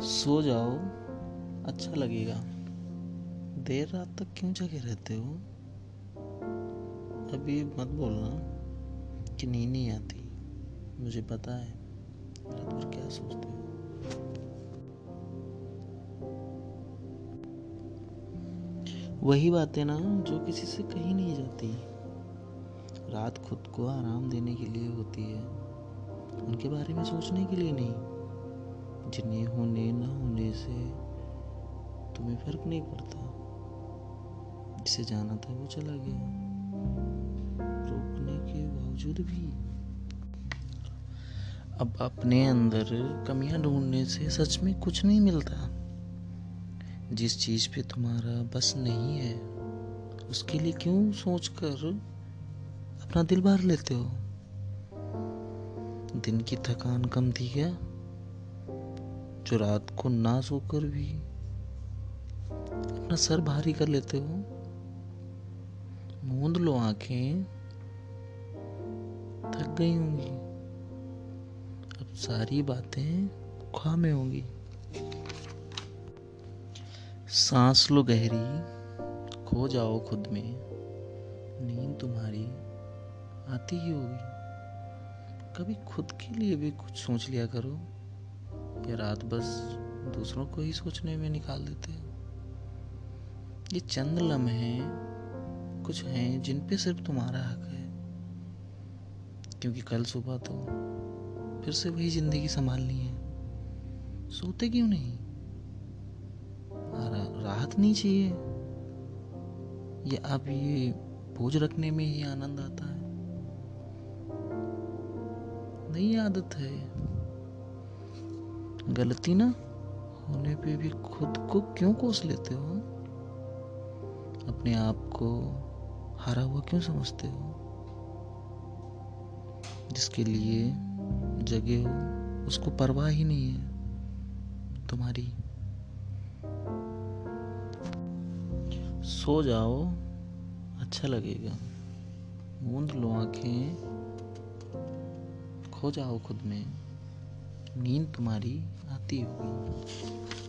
सो जाओ अच्छा लगेगा। देर रात तक क्यों जगे रहते हो? अभी मत बोलना कि नींद नहीं आती। मुझे पता है, रात भर क्या सोचते हो। वही बातें ना जो किसी से कही नहीं जाती। रात खुद को आराम देने के लिए होती है। उनके बारे में सोचने के लिए नहीं। जिन्हें होने न होने से तुम्हें फ़र्क नहीं पड़ता। जिसे जाना था वो चला गया। रोकने के बावजूद भी। अब अपने अंदर कमियाँ ढूँढने से सच में कुछ नहीं मिलता। जिस चीज़ पे तुम्हारा बस नहीं है, उसके लिए क्यों सोचकर अपना दिल भर लेते हो? दिन की थकान कम थी क्या? जो रात को ना सोकर भी अपना सर भारी कर लेते हो। मूंद लो आँखें। थक गई होंगी। अब सारी बातें ख्वाह में होंगी। सांस लो गहरी। खो जाओ खुद में। नींद तुम्हारी आती ही होगी। कभी खुद के लिए भी कुछ सोच लिया करो। या रात बस दूसरों को ही सोचने में निकाल देते हो? ये चंद लम्हे कुछ हैं जिन पे सिर्फ़ तुम्हारा हक है। क्योंकि कल सुबह तो फिर से वही ज़िंदगी संभालनी है। सोते क्यों नहीं? राहत नहीं चाहिए। या अब ये बोझ रखने में ही आनंद आता है? नई आदत है। गलती ना होने पे भी खुद को क्यों कोस लेते हो? अपने आप को हारा हुआ क्यों समझते हो? जिसके लिए जगे हो, उसको परवाह ही नहीं है तुम्हारी। सो जाओ अच्छा लगेगा। मूंद लो आँखें, खो जाओ खुद में। नींद तुम्हारी आती होगी।